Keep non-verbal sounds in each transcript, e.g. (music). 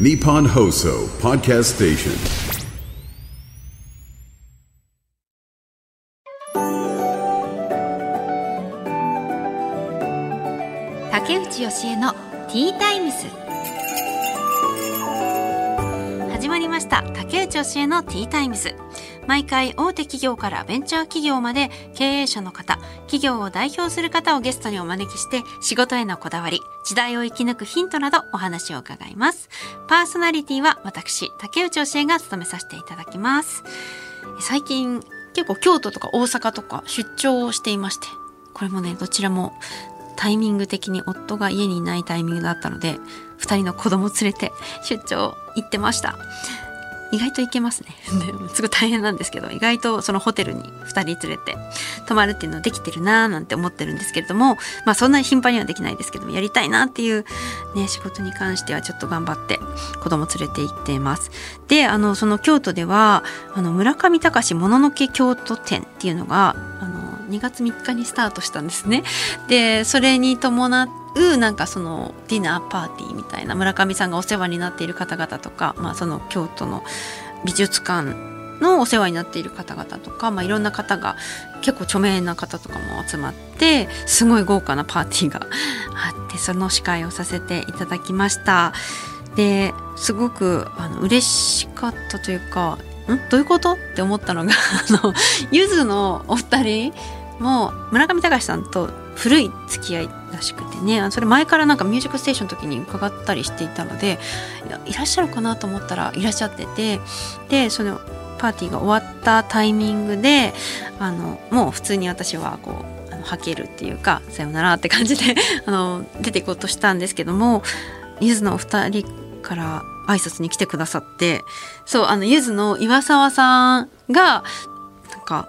ニポンホーソーパーキステーション竹内芳恵のティータイムスまりました竹内義恵のティータイムス毎回大手企業からベンチャー企業まで経営者の方企業を代表する方をゲストにお招きして仕事へのこだわり時代を生き抜くヒントなどお話を伺います。パーソナリティは私竹内義恵が務めさせていただきます。最近結構京都とか大阪とか出張をしていましてこれもねどちらもタイミング的に夫が家にいないタイミングだったので2人の子供連れて出張行ってました。意外と行けますね。(laughs) すごい大変なんですけど意外とそのホテルに2人連れて泊まるっていうのできてるなーなんて思ってるんですけれどもまあそんなに頻繁にはできないですけどもやりたいなっていうね仕事に関してはちょっと頑張って子供連れて行っています。であのその京都ではあの村上隆もののけ京都展っていうのがあの2月3日にスタートしたんですね。でそれに伴うなんかそのディナーパーティーみたいな村上さんがお世話になっている方々とか、まあ、その京都の美術館のお世話になっている方々とか、まあ、いろんな方が結構著名な方とかも集まってすごい豪華なパーティーが (laughs) あってその司会をさせていただきました。ですごくあの嬉しかったというかん？どういうこと？って思ったのがあのゆずのお二人も村上隆さんと古い付き合いらしくてね。それ前からなんか「ミュージックステーション」の時に伺ったりしていたのでいらっしゃるかなと思ったらいらっしゃってて。でそのパーティーが終わったタイミングであのもう普通に私はこうあのはけるっていうかさよならって感じで (laughs) あの出ていこうとしたんですけどもゆずのお二人から挨拶に来てくださってそうあのゆずの岩沢さんがなんか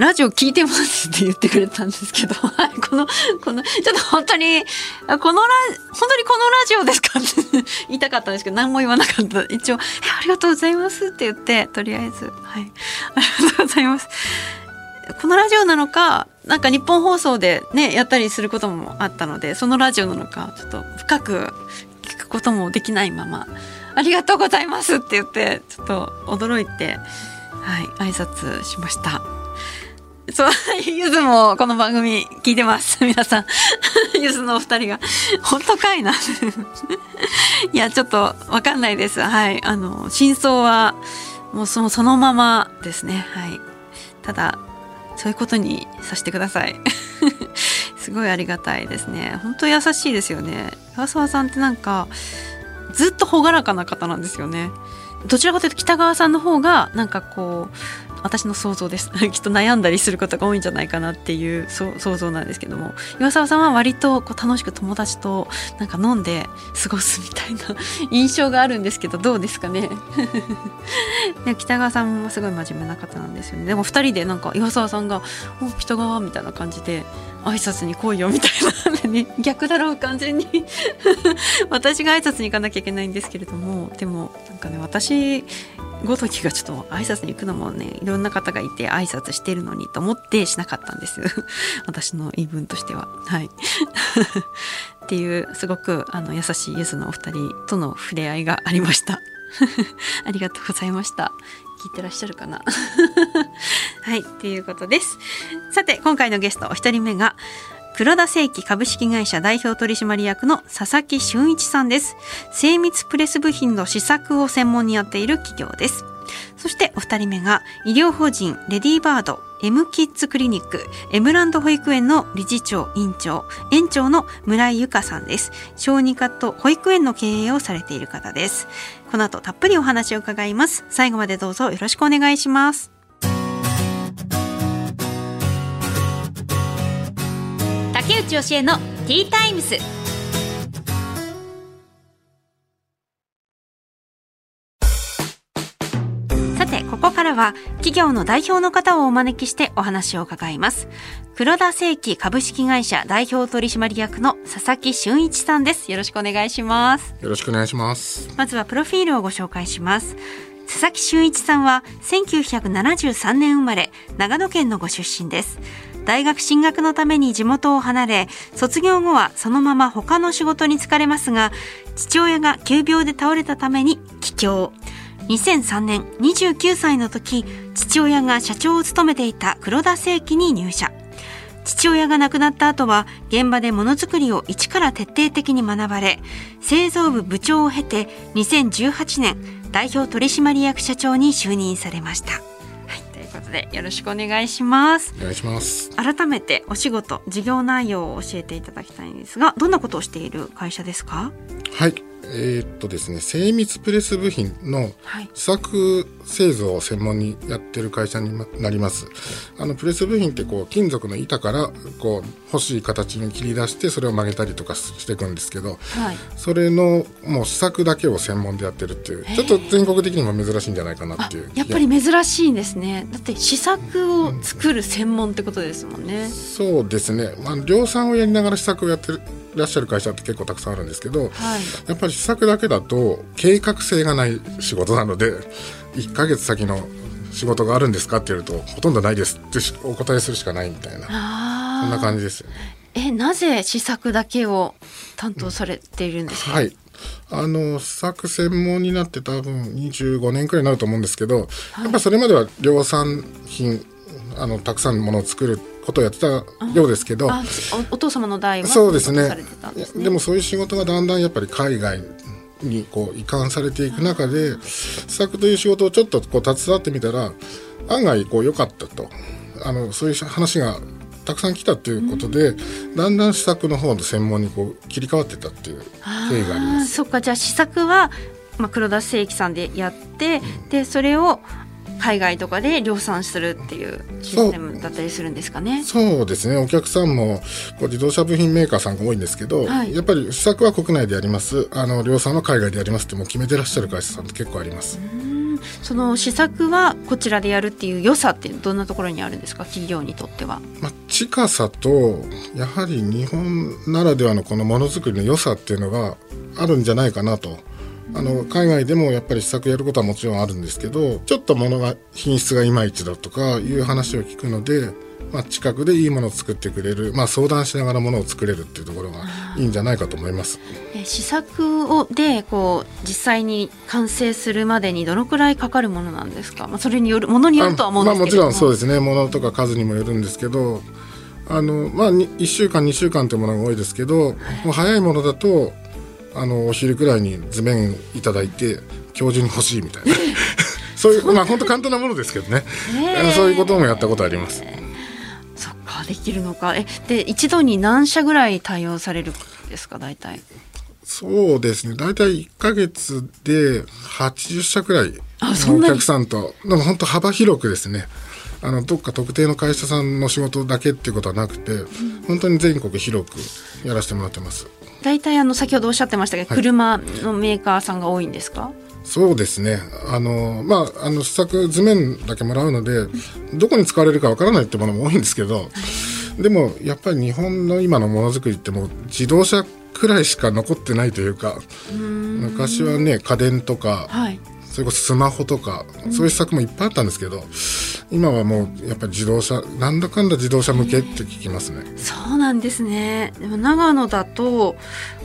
ラジオ聞いてますって言ってくれたんですけど、(laughs) はい、この、この、ちょっと本当に、このラ、本当にこのラジオですかって (laughs) 言いたかったんですけど、何も言わなかった。一応、ありがとうございますって言って、とりあえず、はい、(laughs) ありがとうございます。このラジオなのか、なんか日本放送でね、やったりすることもあったので、そのラジオなのか、ちょっと深く聞くこともできないまま、ありがとうございますって言って、ちょっと驚いて、はい、挨拶しました。そう、ゆずもこの番組聞いてます。(laughs) 皆さん。(laughs) ゆずのお二人が。本当かいな。(laughs) いや、ちょっとわかんないです。はい。あの、真相は、もうそのそのままですね。はい。ただ、そういうことにさせてください。すごいありがたいですね。本当優しいですよね。岩沢さんってなんか、ずっと朗らかな方なんですよね。どちらかというと北川さんの方がなんかこう私の想像です。(laughs) きっと悩んだりすることが多いんじゃないかなっていう想像なんですけども。岩沢さんは割とこう楽しく友達となんか飲んで過ごすみたいな (laughs) 印象があるんですけどどうですかね？(laughs) で北川さんもすごい真面目な方なんですよね。でも2人でなんか岩沢さんが「お北川」みたいな感じで挨拶に来いよみたいな。逆だろう完全に。私が挨拶に行かなきゃいけないんですけれどもでもなんかね私ごときがちょっと挨拶に行くのもねいろんな方がいて挨拶してるのにと思ってしなかったんです。(laughs) 私の言い分としては。はい。(laughs) っていうすごくあの優しいゆずのお二人との触れ合いがありました。(laughs) ありがとうございました。聞いてらっしゃるかな？はい。っていうことです。さて今回のゲストお一人目が黒田製機株式会社代表取締役の佐々木俊一さんです。精密プレス部品の試作を専門にやっている企業です。そしてお二人目が医療法人レディーバード M キッズクリニック M ランド保育園の理事長院長園長の村井由香さんです。小児科と保育園の経営をされている方です。この後たっぷりお話を伺います。最後までどうぞよろしくお願いします。竹内義恵のティータイムス。さてここからは企業の代表の方をお招きしてお話を伺います。黒田製機株式会社代表取締役の佐々木俊一さんです。よろしくお願いします。よろしくお願いします。まずはプロフィールをご紹介します。佐々木俊一さんは1973年生まれ長野県のご出身です大学進学のために地元を離れ卒業後はそのまま他の仕事に就かれますが父親が急病で倒れたために帰郷2003年29歳の時父親が社長を務めていた黒田製機に入社父親が亡くなった後は現場でものづくりを一から徹底的に学ばれ製造部部長を経て2018年代表取締役社長に就任されました。はい、ということでよろしくお願いします。お願いします。改めてお仕事事業内容を教えていただきたいんですがどんなことをしている会社ですか？はい。えーっとですね、精密プレス部品のはい。試作製造を専門にやってる会社になります。あのプレス部品ってこう金属の板からこう欲しい形に切り出してそれを曲げたりとかしていくんですけど、はい。それのもう試作だけを専門でやってるっていう、ちょっと全国的にも珍しいんじゃないかなあっていう。やっぱり珍しいんですね。だって試作を作る専門ってことですもんね。そうですね、まあ、量産をやりながら試作をやってらっしゃる会社って結構たくさんあるんですけど、はい。やっぱり試作だけだと計画性がない仕事なので1ヶ月先の仕事があるんですかって言われるとほとんどないです。ってしお答えするしかないみたいな。あそんなー感じですよね。えなぜ試作だけを担当されているんですか、はい。あの試作専門になって多分25年くらいになると思うんですけど、やっぱそれまでは量産品あのたくさんのものを作ることをやってたようですけど、あおお父様の代はそうですね。ですね。でもそういう仕事がだんだんやっぱり海外にこう移管されていく中で試作という仕事をちょっとこう携わってみたら案外こう良かったと。あのそういう話がたくさん来たっていうことで、だんだん試作の方の専門にこう切り替わってたっていう経緯があります。そっか。じゃあ試作は、まあ、黒田正規さんでやって、でそれを海外とかで量産するっていうシステムだったりするんですかね。そうですねお客さんもこう自動車部品メーカーさんが多いんですけど、はいやっぱり試作は国内でやりますあの量産は海外でやりますってもう決めてらっしゃる会社さんって結構あります。その試作はこちらでやるっていう良さってどんなところにあるんですか？企業にとっては。まあ、近さとやはり日本ならではのこのものづくりの良さっていうのがあるんじゃないかなと。あの海外でもやっぱり試作やることはもちろんあるんですけどちょっと物が品質がいまいちだとかいう話を聞くので、まあ、近くでいいものを作ってくれる、まあ、相談しながらものを作れるっていうところがいいんじゃないかと思います。え試作をでこう実際に完成するまでにどのくらいかかるものなんですか、まあ、それによるものによるとは思うんまあ、ですけれども、もちろんそうですね。物とか数にもよるんですけどあの、まあ、に1週間2週間というものが多いですけど、もう早いものだとあのお昼くらいに図面いただいて今日中に欲しいみたいな。(laughs) そういうまあ本当簡単なものですけどね、へーそういうこともやったことあります。そっかできるのか。えで一度に何社ぐらい対応されるんですか大体？そうですね。大体1ヶ月で80社くらいお客さんと。でも本当幅広くですね。あのどっか特定の会社さんの仕事だけっていうことはなくて、本当に全国広くやらせてもらってます大体あの先ほどおっしゃってましたけど、車のメーカーさんが多いんですか？そうですね。あのまああの試作図面だけもらうのでどこに使われるかわからないってものも多いんですけどでもやっぱり日本の今のものづくりってもう自動車くらいしか残ってないというか昔はね家電とかはい。それこそスマホとか、そういう施策もいっぱいあったんですけど今はもうやっぱり自動車なんだかんだ自動車向けって聞きますね。そうなんですね。でも長野だと、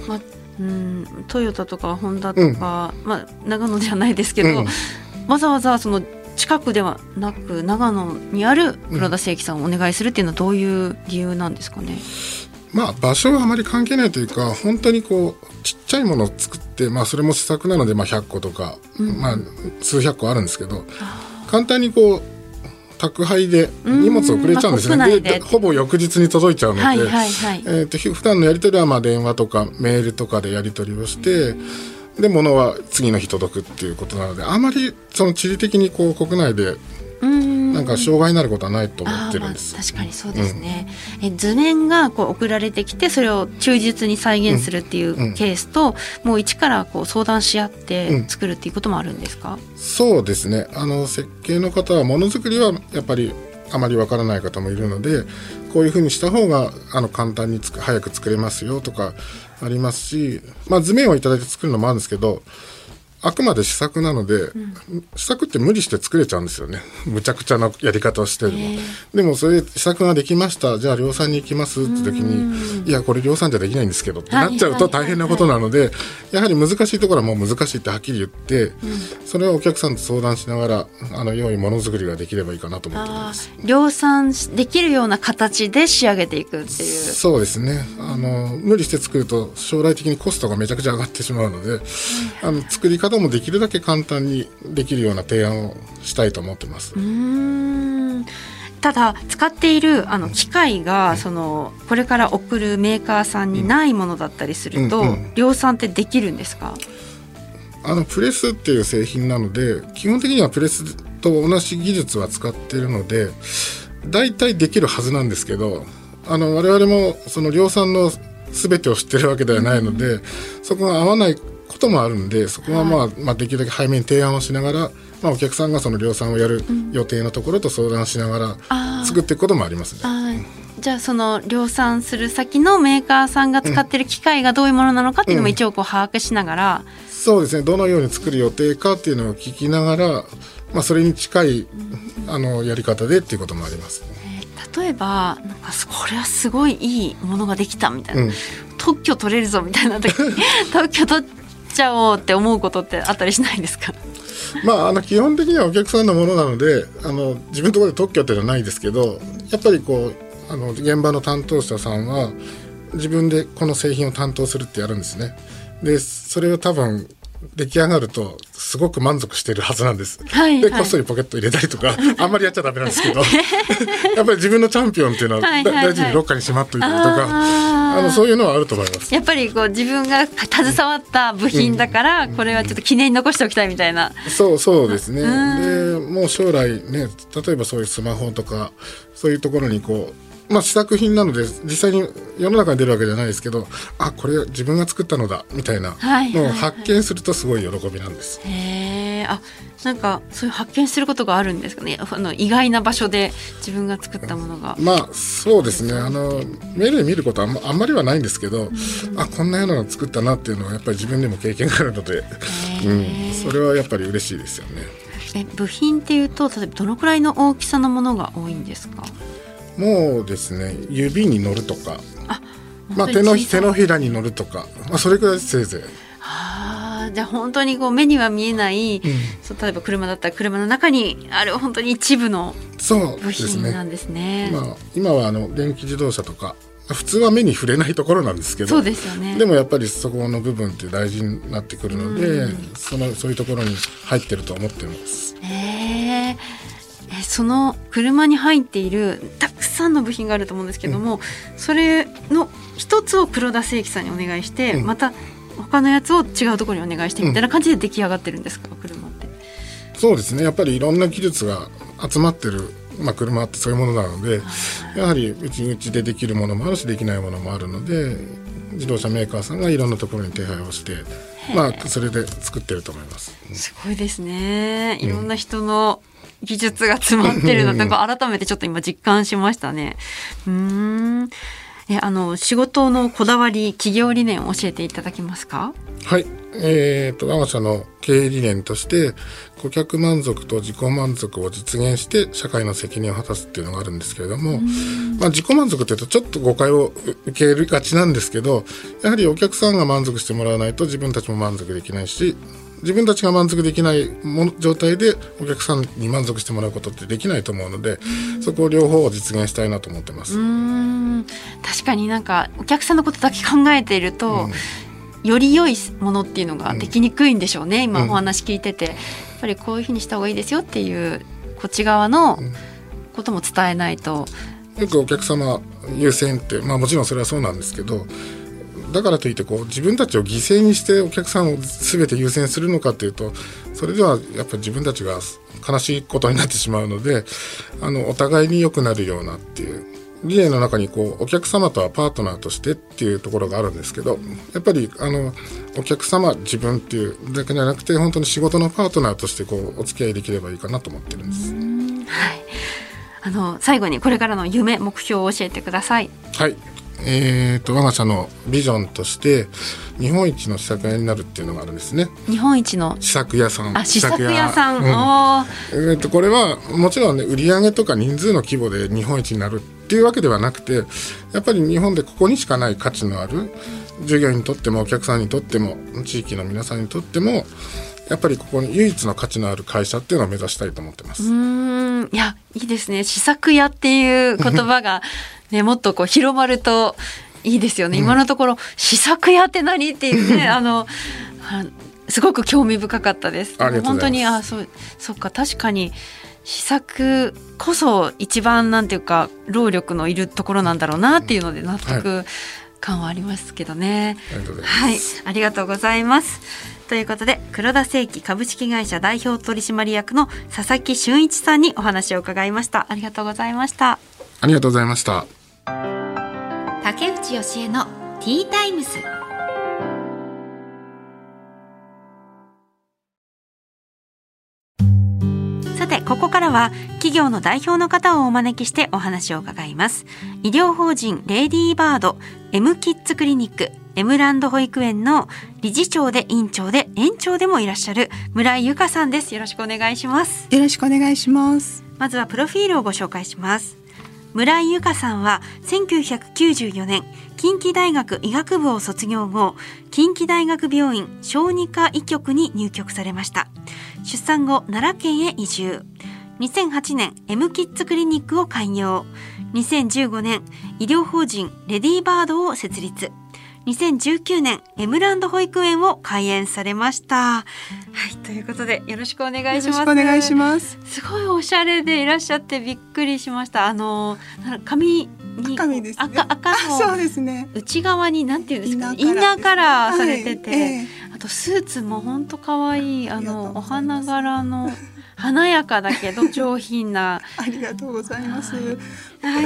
まあ、うんトヨタとかホンダとか、まあ、長野ではないですけど、うん。わざわざその近くではなく長野にある黒田正規さんをお願いするっていうのはどういう理由なんですかね、まあ場所はあまり関係ないというか本当にこうちっちゃいものを作ってまあそれも試作なのでまあ100個とか、まあ数百個あるんですけど簡単にこう宅配で荷物をくれちゃうんですね、まあでで。ほぼ翌日に届いちゃうので、はいはいはい。えー、とふ普段のやり取りはまあ電話とかメールとかでやり取りをしてで物は次の日届くっていうことなのであまりその地理的にこう国内でうんなんか障害になることはないと思ってるんです。確かにそうですね、え図面がこう送られてきてそれを忠実に再現するっていうケースと、もう一からこう相談し合って作るっていうこともあるんですか、そうですね。あの設計の方はものづくりはやっぱりあまりわからない方もいるのでこういうふうにした方があの簡単につく早く作れますよとかありますし、まあ、図面をいただいて作るのもあるんですけどあくまで試作なので、試作って無理して作れちゃうんですよね。(laughs) むちゃくちゃなやり方をしてるの。でもそれ試作ができました。じゃあ量産に行きますって時にいやこれ量産じゃできないんですけどってなっちゃうと大変なことなのでやはり難しいところはもう難しいってはっきり言って、それはお客さんと相談しながらあの良いものづくりができればいいかなと思ってまあす。ー量産できるような形で仕上げていくっていう。そうですね。あの無理して作ると将来的にコストがめちゃくちゃ上がってしまうのであの作り方もできるだけ簡単にできるような提案をしたいと思ってます。うーん。ただ使っているあの機械がそのこれから送るメーカーさんにないものだったりすると、量産ってできるんですか？あのプレスっていう製品なので基本的にはプレスと同じ技術は使っているので大体できるはずなんですけどあの我々もその量産の全てを知ってるわけではないので、そこが合わないこともあるんでそこは、まあまあ、できるだけ早めに提案をしながら、まあ、お客さんがその量産をやる予定のところと相談しながら作っていくこともありますね。じゃあその量産する先のメーカーさんが使ってる機械がどういうものなのかっていうのも一応こう把握しながら、そうですね。どのように作る予定かっていうのを聞きながら、まあ、それに近いあのやり方でっていうこともあります、ね。えー例えばなんかこれはすごいいいものができたみたいな、うん。特許取れるぞみたいな時に (laughs) 特許取っちゃおうって思うことってあったりしないですか？(laughs) まあ、あの基本的にはお客さんのものなのであの自分のところで特許っていうのはないですけどやっぱりこうあの現場の担当者さんは自分でこの製品を担当するってやるんですね。でそれを多分出来上がるとすごく満足してるはずなんです。はいはい。でこっそりポケット入れたりとか (laughs) あんまりやっちゃダメなんですけど。(laughs) やっぱり自分のチャンピオンっていうのははいはいはい。大事にどっかにしまっといたりとかあー。あのそういうのはあると思います。やっぱりこう自分が携わった部品だからこれはちょっと記念に残しておきたいみたいな、そうそうですね。うでもう将来ね例えばそういうスマホとかそういうところにこうまあ試作品なので実際に世の中に出るわけじゃないですけどあこれ自分が作ったのだみたいなはいのを発見するとすごい喜びなんです。へえあなんかそういう発見することがあるんですかね。あの意外な場所で自分が作ったものが。まあそうですね。あの目で見ることはあんまあんまりはないんですけど、あこんなようなの作ったなっていうのはやっぱり自分でも経験があるので、うん、それはやっぱり嬉しいですよね。え部品っていうと例えばどのくらいの大きさのものが多いんですか？もうですね指に乗るとかあまあ、手の手のひらに乗るとか、まあ、それくらいせいぜい。あーじゃあ本当にこう目には見えない、そう例えば車だったら車の中にある本当に一部のそう部。品なんですね。まあ、今はあの電気自動車とか普通は目に触れないところなんですけどそうですよねでもやっぱりそこの部分って大事になってくるので、そのそういうところに入ってると思ってます。へーえその車に入っているたくさんの部品があると思うんですけども、それの一つを黒田正樹さんにお願いして、うん。また他のやつを違うところにお願いしてみたいな感じで出来上がってるんですか車って。そうですね。やっぱりいろんな技術が集まってる、まあ、車ってそういうものなのでやはりうちうちでできるものもあるしできないものもあるので自動車メーカーさんがいろんなところに手配をして、まあ、それで作ってると思います。すごいですね。いろんな人の技術が詰まってるの、(laughs) なんか改めてちょっと今実感しましたね。うーん。え、あの、仕事のこだわり、企業理念を教えていただけますか？はい。えー、と、我が社の経営理念として、顧客満足と自己満足を実現して、社会の責任を果たすっていうのがあるんですけれども、まあ、自己満足っていうと、ちょっと誤解を受けるがちなんですけど、やはりお客さんが満足してもらわないと自分たちも満足できないし、自分たちが満足できないもの状態でお客さんに満足してもらうことってできないと思うので、そこを両方を実現したいなと思ってます。うーん。確かになんか、お客さんのことだけ考えていると、より良いものっていうのができにくいんでしょうね、今お話聞いてて。やっぱりこういうふうにした方がいいですよっていう、こっち側のことも伝えないと。よくお客様優先って、まあもちろんそれはそうなんですけど、だからといってこう自分たちを犠牲にしてお客さんを全て優先するのかっていうと、それではやっぱり自分たちが悲しいことになってしまうので、あの、お互いに良くなるようなっていう。理念の中にこうお客様とはパートナーとしてっていうところがあるんですけどやっぱりあのお客様自分っていうだけじゃなくて本当に仕事のパートナーとしてこうお付き合いできればいいかなと思ってるんです。はい。あの、最後にこれからの夢、目標を教えてください。はい。えーと、我が社のビジョンとして日本一の試作屋になるっていうのがあるんですね。日本一の？試作屋さん。あ試作屋さん、うん、えーと、これはもちろんね売上とか人数の規模で日本一になるっていうわけではなくてやっぱり日本でここにしかない価値のある従業員にとってもお客さんにとっても地域の皆さんにとってもやっぱりここに唯一の価値のある会社っていうのを目指したいと思ってます。うん。いやいいですね。試作屋っていう言葉がねもっとこう広まるといいですよね、うん、今のところ試作屋って何っていうね (laughs) あのすごく興味深かったです。本当にあそうそっか確かに試作こそ一番なんていうか労力のいるところなんだろうなっていうので納得感はありますけどね。はい、ありがとうございます。ということで黒田製機株式会社代表取締役の佐々木俊一さんにお話を伺いました。ありがとうございました。ありがとうございました竹内義恵のティータイムス。さてここからは企業の代表の方をお招きしてお話を伺います。医療法人レディーバード M キッズクリニックエムランド保育園の理事長で院長で園長でもいらっしゃる村井由香さんです。よろしくお願いします。よろしくお願いします。まずはプロフィールをご紹介します村井由香さんは1994年近畿大学医学部を卒業後近畿大学病院小児科医局に入局されました。出産後奈良県へ移住。2008年 M キッズクリニックを開業。2015年医療法人レディーバードを設立。2019年エムランド保育園を開園されました。はい、ということでよろしくお願いします。お願いします。すごいおしゃれでいらっしゃってびっくりしました。あの髪に赤です、ね、赤赤のそうですね。内側になんていうんですか、インナーカラーされてて、はいえー、あとスーツも本当可愛いあのお花柄の。華やかだけど上品な (laughs) ありがとうございます。はい、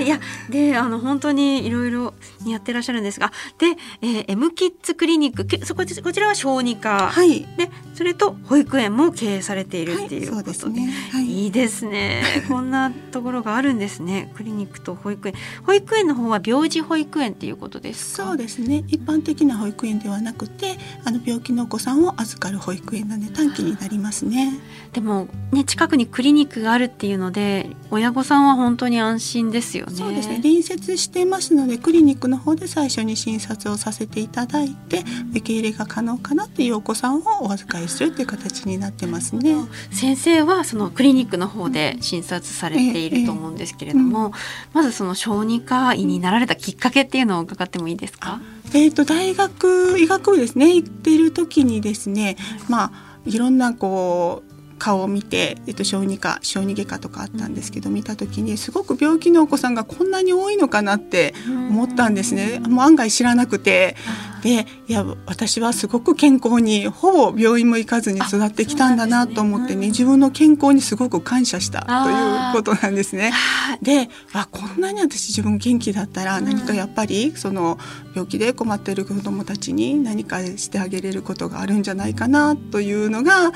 いやであの本当にいろいろやってらっしゃるんですがで、えー、M キッズクリニックそここちらは小児科、はい、でそれと保育園も経営されているっていうことで。はいでね。はい、いいですね。こんなところがあるんですね。クリニックと保育園。保育園の方は病児保育園っていうことですそうですね。一般的な保育園ではなくてあの病気のお子さんを預かる保育園なんで短期になりますね。でもね近くにクリニックがあるっていうので親御さんは本当に安心ですよね。そうですね隣接していますのでクリニックの方で最初に診察をさせていただいて受け入れが可能かなっていうお子さんをお預かりするっていう形になってますね。先生はそのクリニックの方で診察されていると思うんですけれども、まずその小児科医になられたきっかけっていうのを伺ってもいいですか？えっ、ー、と大学医学部ですね行っている時にですね、まあいろんなこう顔を見て、えっと、小児科小児外科とかあったんですけど見た時にすごく病気のお子さんがこんなに多いのかなって思ったんですね。もう案外知らなくて。でいや私はすごく健康にほぼ病院も行かずに育ってきたんだなと思ってね、ね、自分の健康にすごく感謝したということなんですね。であこんなに私自分元気だったら何かやっぱりその病気で困っている子どもたちに何かしてあげれることがあるんじゃないかなというのが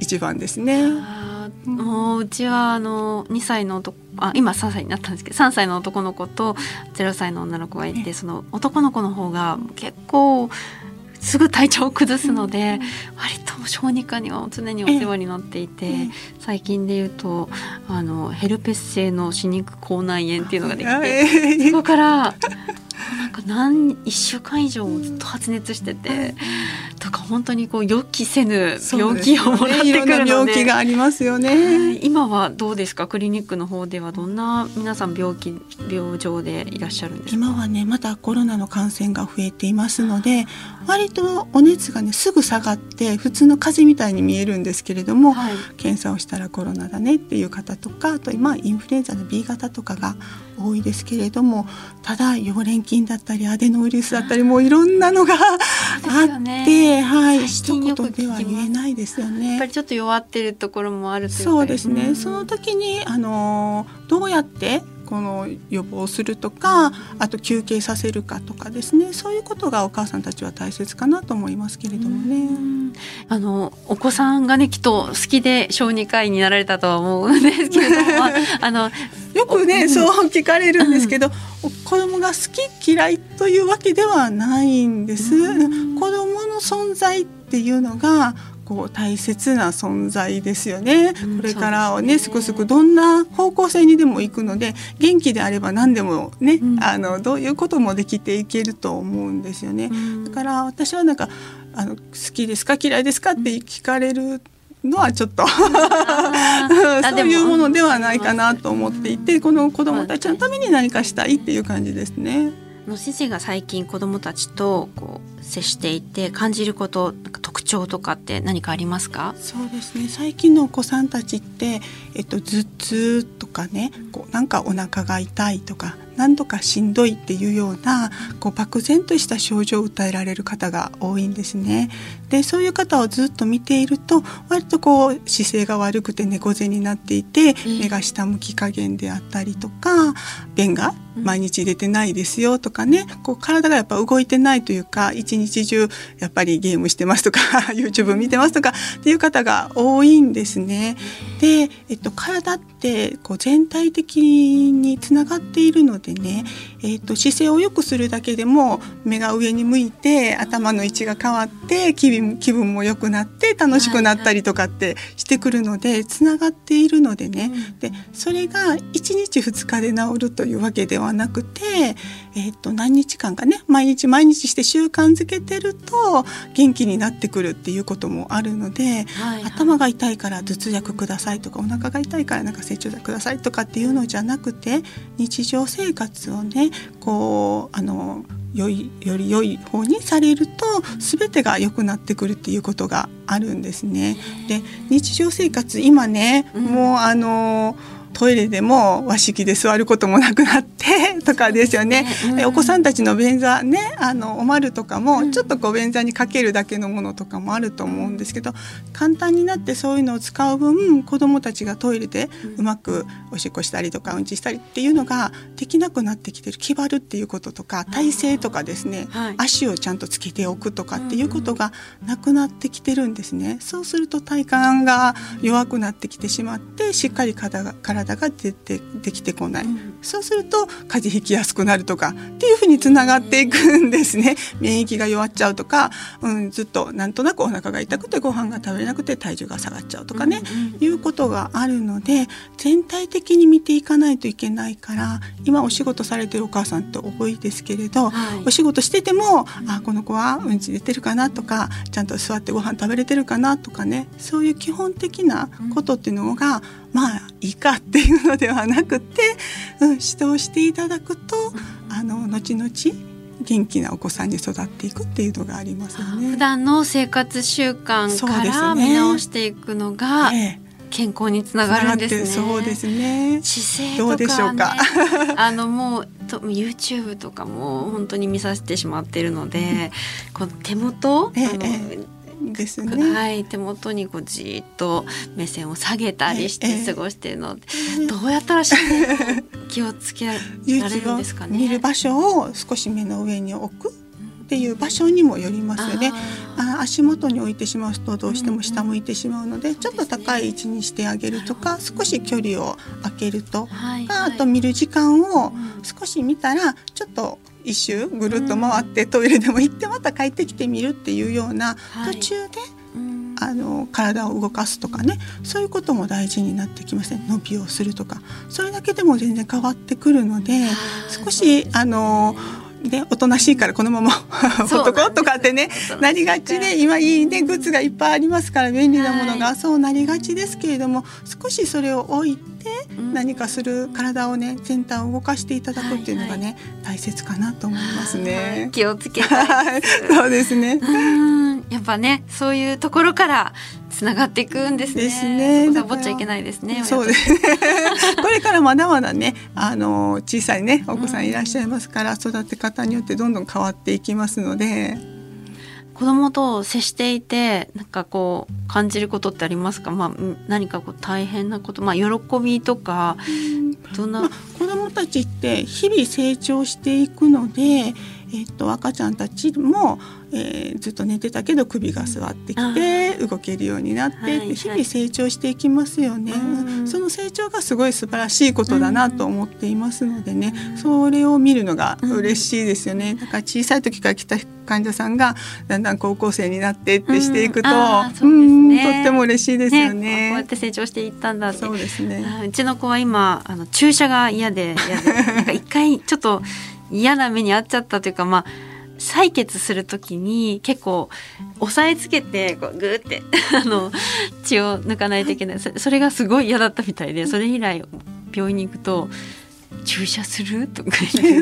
一番ですね。もううちはあの2歳の男あ今3歳になったんですけど3歳の男の子と0歳の女の子がいてその男の子の方が結構すぐ体調を崩すので、割と小児科には常にお世話になっていて、最近で言うとあのヘルペス性の歯肉口内炎っていうのができて、そこからなんか何1週間以上ずっと発熱してて。とか本当にこう予期せぬ病気をもらってくるので、ね、病気がありますよね、今はどうですか？クリニックの方ではどんな皆さん病気病状でいらっしゃるんですか？今はねまたコロナの感染が増えていますので割とお熱がねすぐ下がって普通の風邪みたいに見えるんですけれども、はい、検査をしたらコロナだねっていう方とかあと今インフルエンザの B 型とかが多いですけれどもただ溶連菌だったりアデノウイルスだったりもういろんなのがあって、はい一言では言えないですよね。やっぱりちょっと弱ってるところもあるそうですね。その時にあのどうやってこの予防するとかあと休憩させるかとかですね。そういうことがお母さんたちは大切かなと思いますけれどもね。あのお子さんがねきっと好きで小児科医になられたとは思うんですけれども。(laughs) あのよくねそう聞かれるんですけど、うん、子供が好き嫌いというわけではないんです。うん、子供の存在っていうのがこう大切な存在ですよね。これからをねすくすくどんな方向性にでも行くので元気であれば何でもね、うん、あのどういうこともできていけると思うんですよね。だから私はなんかあの好きですか？嫌いですか？って聞かれるのはちょっと (laughs) そういうものではないかなと思っていてこの子どもたちのために何かしたいっていう感じですね。の先生が最近子どもたちとこう接していて感じること特徴とかって何かありますか？そうですね。最近のお子さんたちって、えっと、頭痛とかねこうなんかお腹が痛いとか何度かしんどいっていうようなこう漠然とした症状を訴えられる方が多いんですね。でそういう方をずっと見ていると割とこう姿勢が悪くて猫背になっていて目が下向き加減であったりとか便が毎日出てないですよとかねこう体がやっぱ動いてないというか一日中やっぱりゲームしてますとか (laughs) YouTube 見てますとかっていう方が多いんですね。で、えっと、体ってこう全体的につながっているのでね、えっと、姿勢を良くするだけでも目が上に向いて頭の位置が変わって気分気分も良くなって楽しくなったりとかってしてくるのでつながっているのでね、でそれが1日2日で治るというわけではなくて、えっと、何日間かね毎日毎日して習慣づけてると元気になってくるっていうこともあるので、はいはい、頭が痛いから頭痛薬くださいとかお腹が痛いからなんか成長剤くださいとかっていうのじゃなくて日常生活をねこうあの良いより良い方にされると全てが良くなってくるっていうことがあるんですね。で日常生活今ね、うん、もうあのトイレでも和式で座ることもなくなって (laughs) とかですよね、うん、お子さんたちの便座ねあのおまるとかもちょっとこう便座にかけるだけのものとかもあると思うんですけど簡単になってそういうのを使う分子どもたちがトイレでうまくおしっこしたりとかうんちしたりっていうのができなくなってきてる気張るっていうこととか体勢とかですね、はい、足をちゃんとつけておくとかっていうことがなくなってきてるんですね。そうすると体幹が弱くなってきてしまってしっかり体が体体が出てできてこない、うん、そうすると風邪ひきやすくなるとかっていうふうにつながっていくんですね。(laughs) 免疫が弱っちゃうとか、うん、ずっとなんとなくお腹が痛くてご飯が食べれなくて体重が下がっちゃうとかね、うんうん、いうことがあるので全体的に見ていかないといけないから今お仕事されてるお母さんって多いですけれど、はい、お仕事しててもあこの子はうんち出てるかなとかちゃんと座ってご飯食べれてるかなとかね。そういう基本的なことっていうのが、まあいいかっていうのではなくて、うん、指導していただくとあの後々元気なお子さんに育っていくっていうのがありますよね。普段の生活習慣から見直していくのが、健康につながるんですね。そうですね。姿勢とか、ね、どうでしょうか？(laughs) あのもうと YouTube とかも本当に見させてしまっているので、この手元、ええですね。はい、手元にこうじっと目線を下げたりして過ごしているので、えー、どうやったら気をつけられるんですかね？見る場所を少し目の上に置く。っていう場所にもよりますよね。あ足元に置いてしまうとどうしても下向いてしまうので、ちょっと高い位置にしてあげるとか少し距離を空けるとか、あと見る時間を少し見たらちょっと一周ぐるっと回ってトイレでも行ってまた帰ってきてみるっていうような途中で、あの体を動かすとかねそういうことも大事になってきますね伸びをするとか。それだけでも全然変わってくるので少しあの。ね、おとなしいからこのままほっとこうとかってねなりがちで今いいねグッズがいっぱいありますから便利なものが、そうなりがちですけれども少しそれを置いて何かする体をね全体を動かしていただくっていうのがね、はいはい、大切かなと思いますね。気をつけ (laughs) そうですね。やっぱねそういうところからつながっていくんですね。ですね。サボっちゃいけないですね。そうですね。(laughs) これからまだまだね、あの小さいねお子さんいらっしゃいますから、うん、育て方によってどんどん変わっていきますので。子供と接していてなんかこう感じることってありますか、まあ、何かこう大変なこと、まあ、喜びとかどんな、まあ、子供たちって日々成長していくのでえっと、赤ちゃんたちも、えー、ずっと寝てたけど首が座ってきて動けるようになって、はいはい、日々成長していきますよね、その成長がすごい素晴らしいことだなと思っていますのでね、それを見るのが嬉しいですよね。だから小さい時から来た患者さんがだんだん高校生になってってしていくと、うん、ね、とっても嬉しいですよね、ね、こうやって成長していったんだそうですね。うちの子は今あの注射が嫌で嫌で。なんか一回ちょっと嫌な目に遭っちゃったというかまあ採血する時に結構押さえつけてこうグーって (laughs) あの血を抜かないといけない。それがすごい嫌だったみたいでそれ以来病院に行くと注射する？とか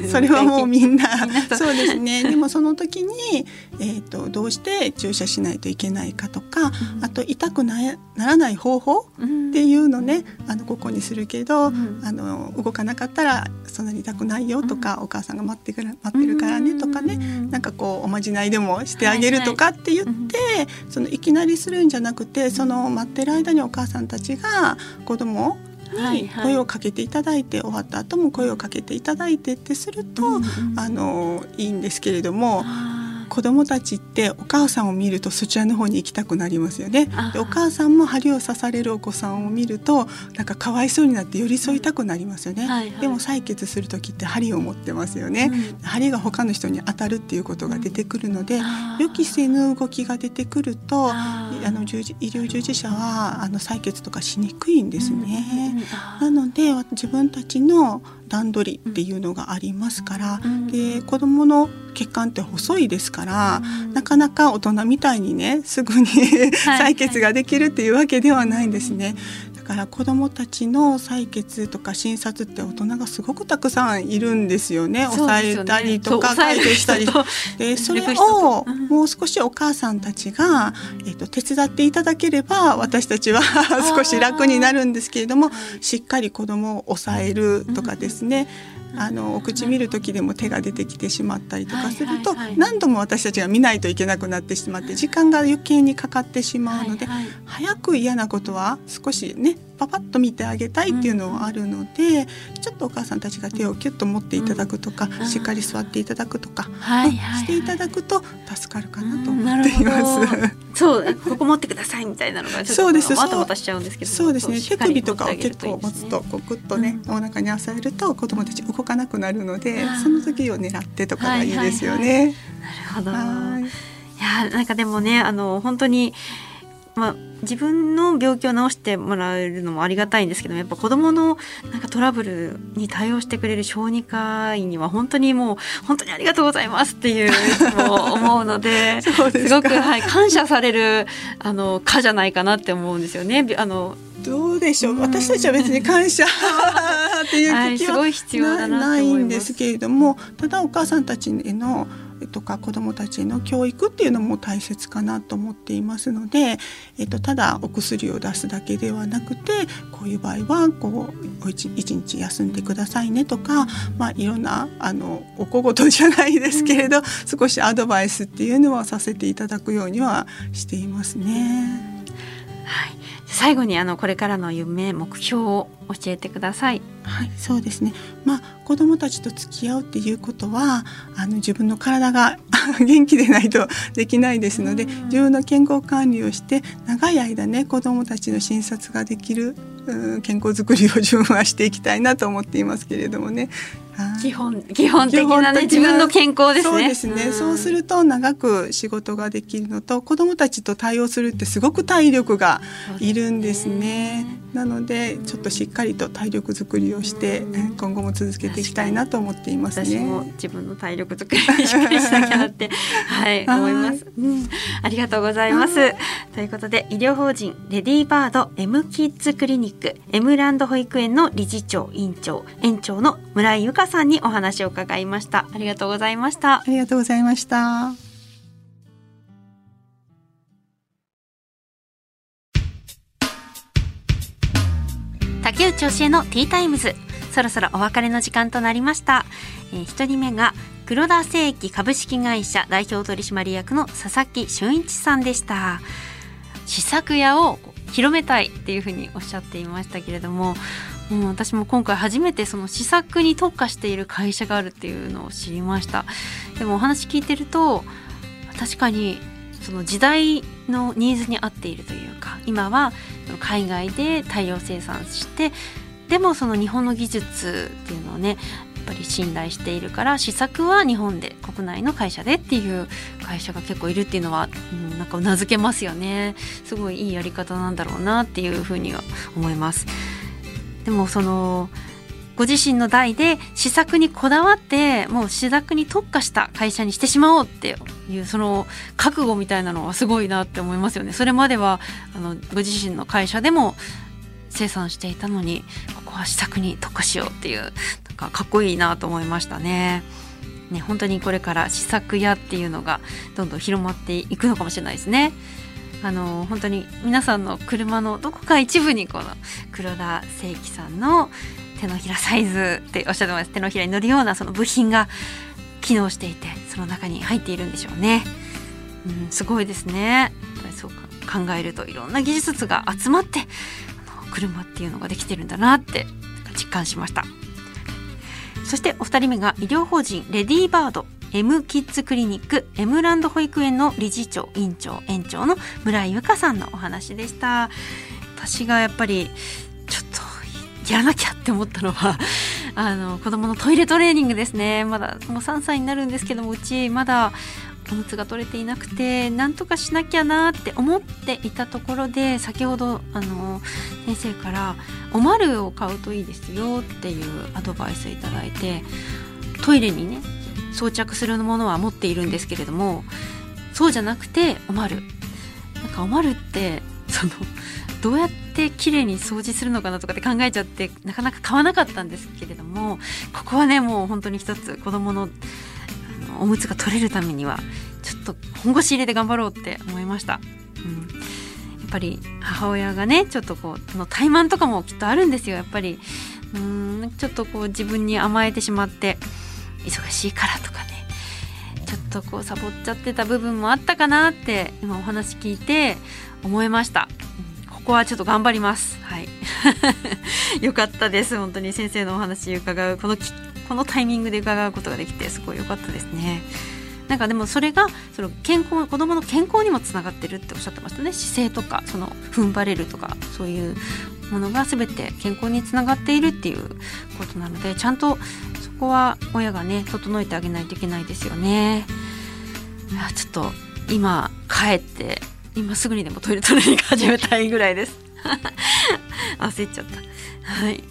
それはもうみんな。(laughs) そうですね。(laughs) でもその時に、えーと、どうして注射しないといけないかとか、うん、あと痛くなならない方法っていうのね、うん、あのここにするけど、うん、あの動かなかったらそんなに痛くないよとか、お母さんが待ってくる待ってるからねとかね、なんかこうおまじないでもしてあげるとかって言って、はいはい、そのいきなりするんじゃなくてその待ってる間にお母さんたちが子供をに声をかけていただいて、終わった後も声をかけていただいてってすると、あのいいんですけれども。子どもたちってお母さんを見るとそちらの方に行きたくなりますよね。でお母さんも針を刺されるお子さんを見るとなんかかわいそうになって寄り添いたくなりますよね。はいはい、でも採血する時って針を持ってますよね、うん、針が他の人に当たるっていうことが出てくるので、予期せぬ動きが出てくるとあの医療従事者はあの採血とかしにくいんですね。なので自分たちの段取りっていうのがありますから、うん、で子どもの血管って細いですから、うん、なかなか大人みたいにねすぐに (laughs) 採血ができるっていうわけではないんですね。から子どもたちの採血とか診察って大人がすごくたくさんいるんですよね。抑えたりとか解除したり。(laughs) でそれをもう少しお母さんたちが、えーと、手伝っていただければ私たちは少し楽になるんですけれどもしっかり子どもを抑えるとかですね、あのお口見る時でも手が出てきてしまったりとかすると、何度も私たちが見ないといけなくなってしまって時間が余計にかかってしまうので、早く嫌なことは少しねパパッと見てあげたいっていうのはあるので、うん、ちょっとお母さんたちが手をキュッと持っていただくとか、うん、しっかり座っていただくとか、していただくと助かるかなと思っています。そうここ持ってくださいみたいなのがちょっとわたわたしちゃうんですけどそうですね。手首とかを結構持つとこうグッとね、お腹に押さえると子供たち動かなくなるのでその時を狙ってとかがいいですよね。なるほど。い。やなんかでもねあの本当にまあ、自分の病気を治してもらえるのもありがたいんですけどやっぱ子どものなんかトラブルに対応してくれる小児科医には本当にもう本当にありがとうございますっていうも思うので (laughs) すごく、はい、感謝されるあの科じゃないかなって思うんですよね。あのどうでしょう？私たちは別に感謝っていう気はないんですけれどもただお母さんたちへのとか子どもたちへの教育っていうのも大切かなと思っていますので、えっと、ただお薬を出すだけではなくてこういう場合はこう一日休んでくださいねとか、まあ、いろんなあのお小言じゃないですけれど、少しアドバイスっていうのはさせていただくようにはしていますね。はい、最後にあのこれからの夢目標を教えてください。はい、そうですね。まあ子どもたちと付き合うっていうことはあの自分の体が (laughs) 元気でないとできないですので、自分の健康管理をして長い間ね子どもたちの診察ができる健康づくりを自分はしていきたいなと思っていますけれどもね。基本基本的なね自分の健康ですね。そうですね、うん、そうすると長く仕事ができるのと子どもたちと対応するってすごく体力がいるんですね。なのでちょっとしっかりと体力づくりをして今後も続けていきたいなと思っていますね。私も自分の体力づくりしっかりしなきゃなって (laughs) はい思います、うん。ありがとうございます。ということで医療法人レディーバード M キッズクリニック M ランド保育園の理事長院長園長の村井由香さんにお話を伺いました。ありがとうございました。ありがとうございました。竹内教えのティータイムズそろそろお別れの時間となりました、えー、一人目が黒田製機株式会社代表取締役の佐々木俊一さんでした試作屋を広めたいっていうふうにおっしゃっていましたけれどもうん、私も今回初めてその試作に特化している会社があるっていうのを知りましたでもお話聞いてると確かにその時代のニーズに合っているというか今は海外で大量生産してでもその日本の技術っていうのをねやっぱり信頼しているから試作は日本で国内の会社でっていう会社が結構いるっていうのは、うん、なんかうなずけますよねすごいいいやり方なんだろうなっていうふうには思います。でもそのご自身の代で試作にこだわってもう試作に特化した会社にしてしまおうっていうその覚悟みたいなのはすごいなって思いますよね。それまではあのご自身の会社でも生産していたのにここは試作に特化しようっていうなんかかっこいいなと思いましたね。ね本当にこれから試作屋っていうのがどんどん広まっていくのかもしれないですね。あの本当に皆さんの車のどこか一部にこの黒田正規さんの手のひらサイズっておっしゃってます手のひらに乗るようなその部品が機能していてその中に入っているんでしょうね。うん、すごいですね。そう考えるといろんな技術が集まってあの車っていうのができてるんだなって実感しました。そしてお二人目が医療法人レディーバード M キッズクリニック M ランド保育園の理事長院長園長の村井由香さんのお話でした。私がやっぱりちょっとやらなきゃって思ったのは (laughs) あの子供のトイレトレーニングですね。まだもう3歳になるんですけどもうちまだおむつが取れていなくてなんとかしなきゃなって思っていたところで先ほどあの先生から「おまるを買うといいですよ」っていうアドバイスいただいてトイレにね装着するものは持っているんですけれどもそうじゃなくておまる。なんかおまるってそのどうやって綺麗に掃除するのかなとかって考えちゃってなかなか買わなかったんですけれどもここはねもう本当に一つ子供のおむつが取れるためにはちょっと本腰入れて頑張ろうって思いました。うん。やっぱり母親がねちょっとこうの怠慢とかもきっとあるんですよやっぱり。うんちょっとこう自分に甘えてしまって。忙しいからとかね。ちょっとこうサボっちゃってた部分もあったかなって今お話聞いて思いました、うん、ここはちょっと頑張ります。はい。(laughs) よかったです。本当に先生のお話伺うこのこのタイミングで伺うことができてすごい良かったですね。なんかでもそれがその健康子どもの健康にもつながってるっておっしゃってましたね。姿勢とかその踏ん張れるとかそういうものが全て健康につながっているっていうことなのでちゃんとそこは親がね整えてあげないといけないですよね。いやちょっと今帰って今すぐにでもトイレトレーニング始めたいぐらいです。(laughs) 焦っちゃった。はい。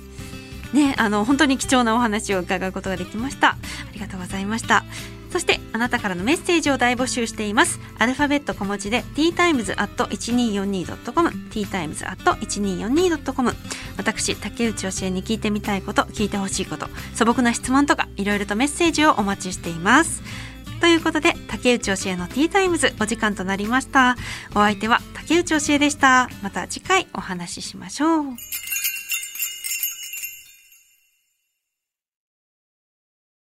ね、あの本当に貴重なお話を伺うことができました。ありがとうございました。そしてあなたからのメッセージを大募集しています。アルファベット小文字で ttimes.1242.com ttimes.1242.com 私竹内教えに聞いてみたいこと聞いてほしいこと素朴な質問とかいろいろとメッセージをお待ちしています。ということで竹内教えのティータイムズお時間となりました。お相手は竹内教えでした。また次回お話ししましょう。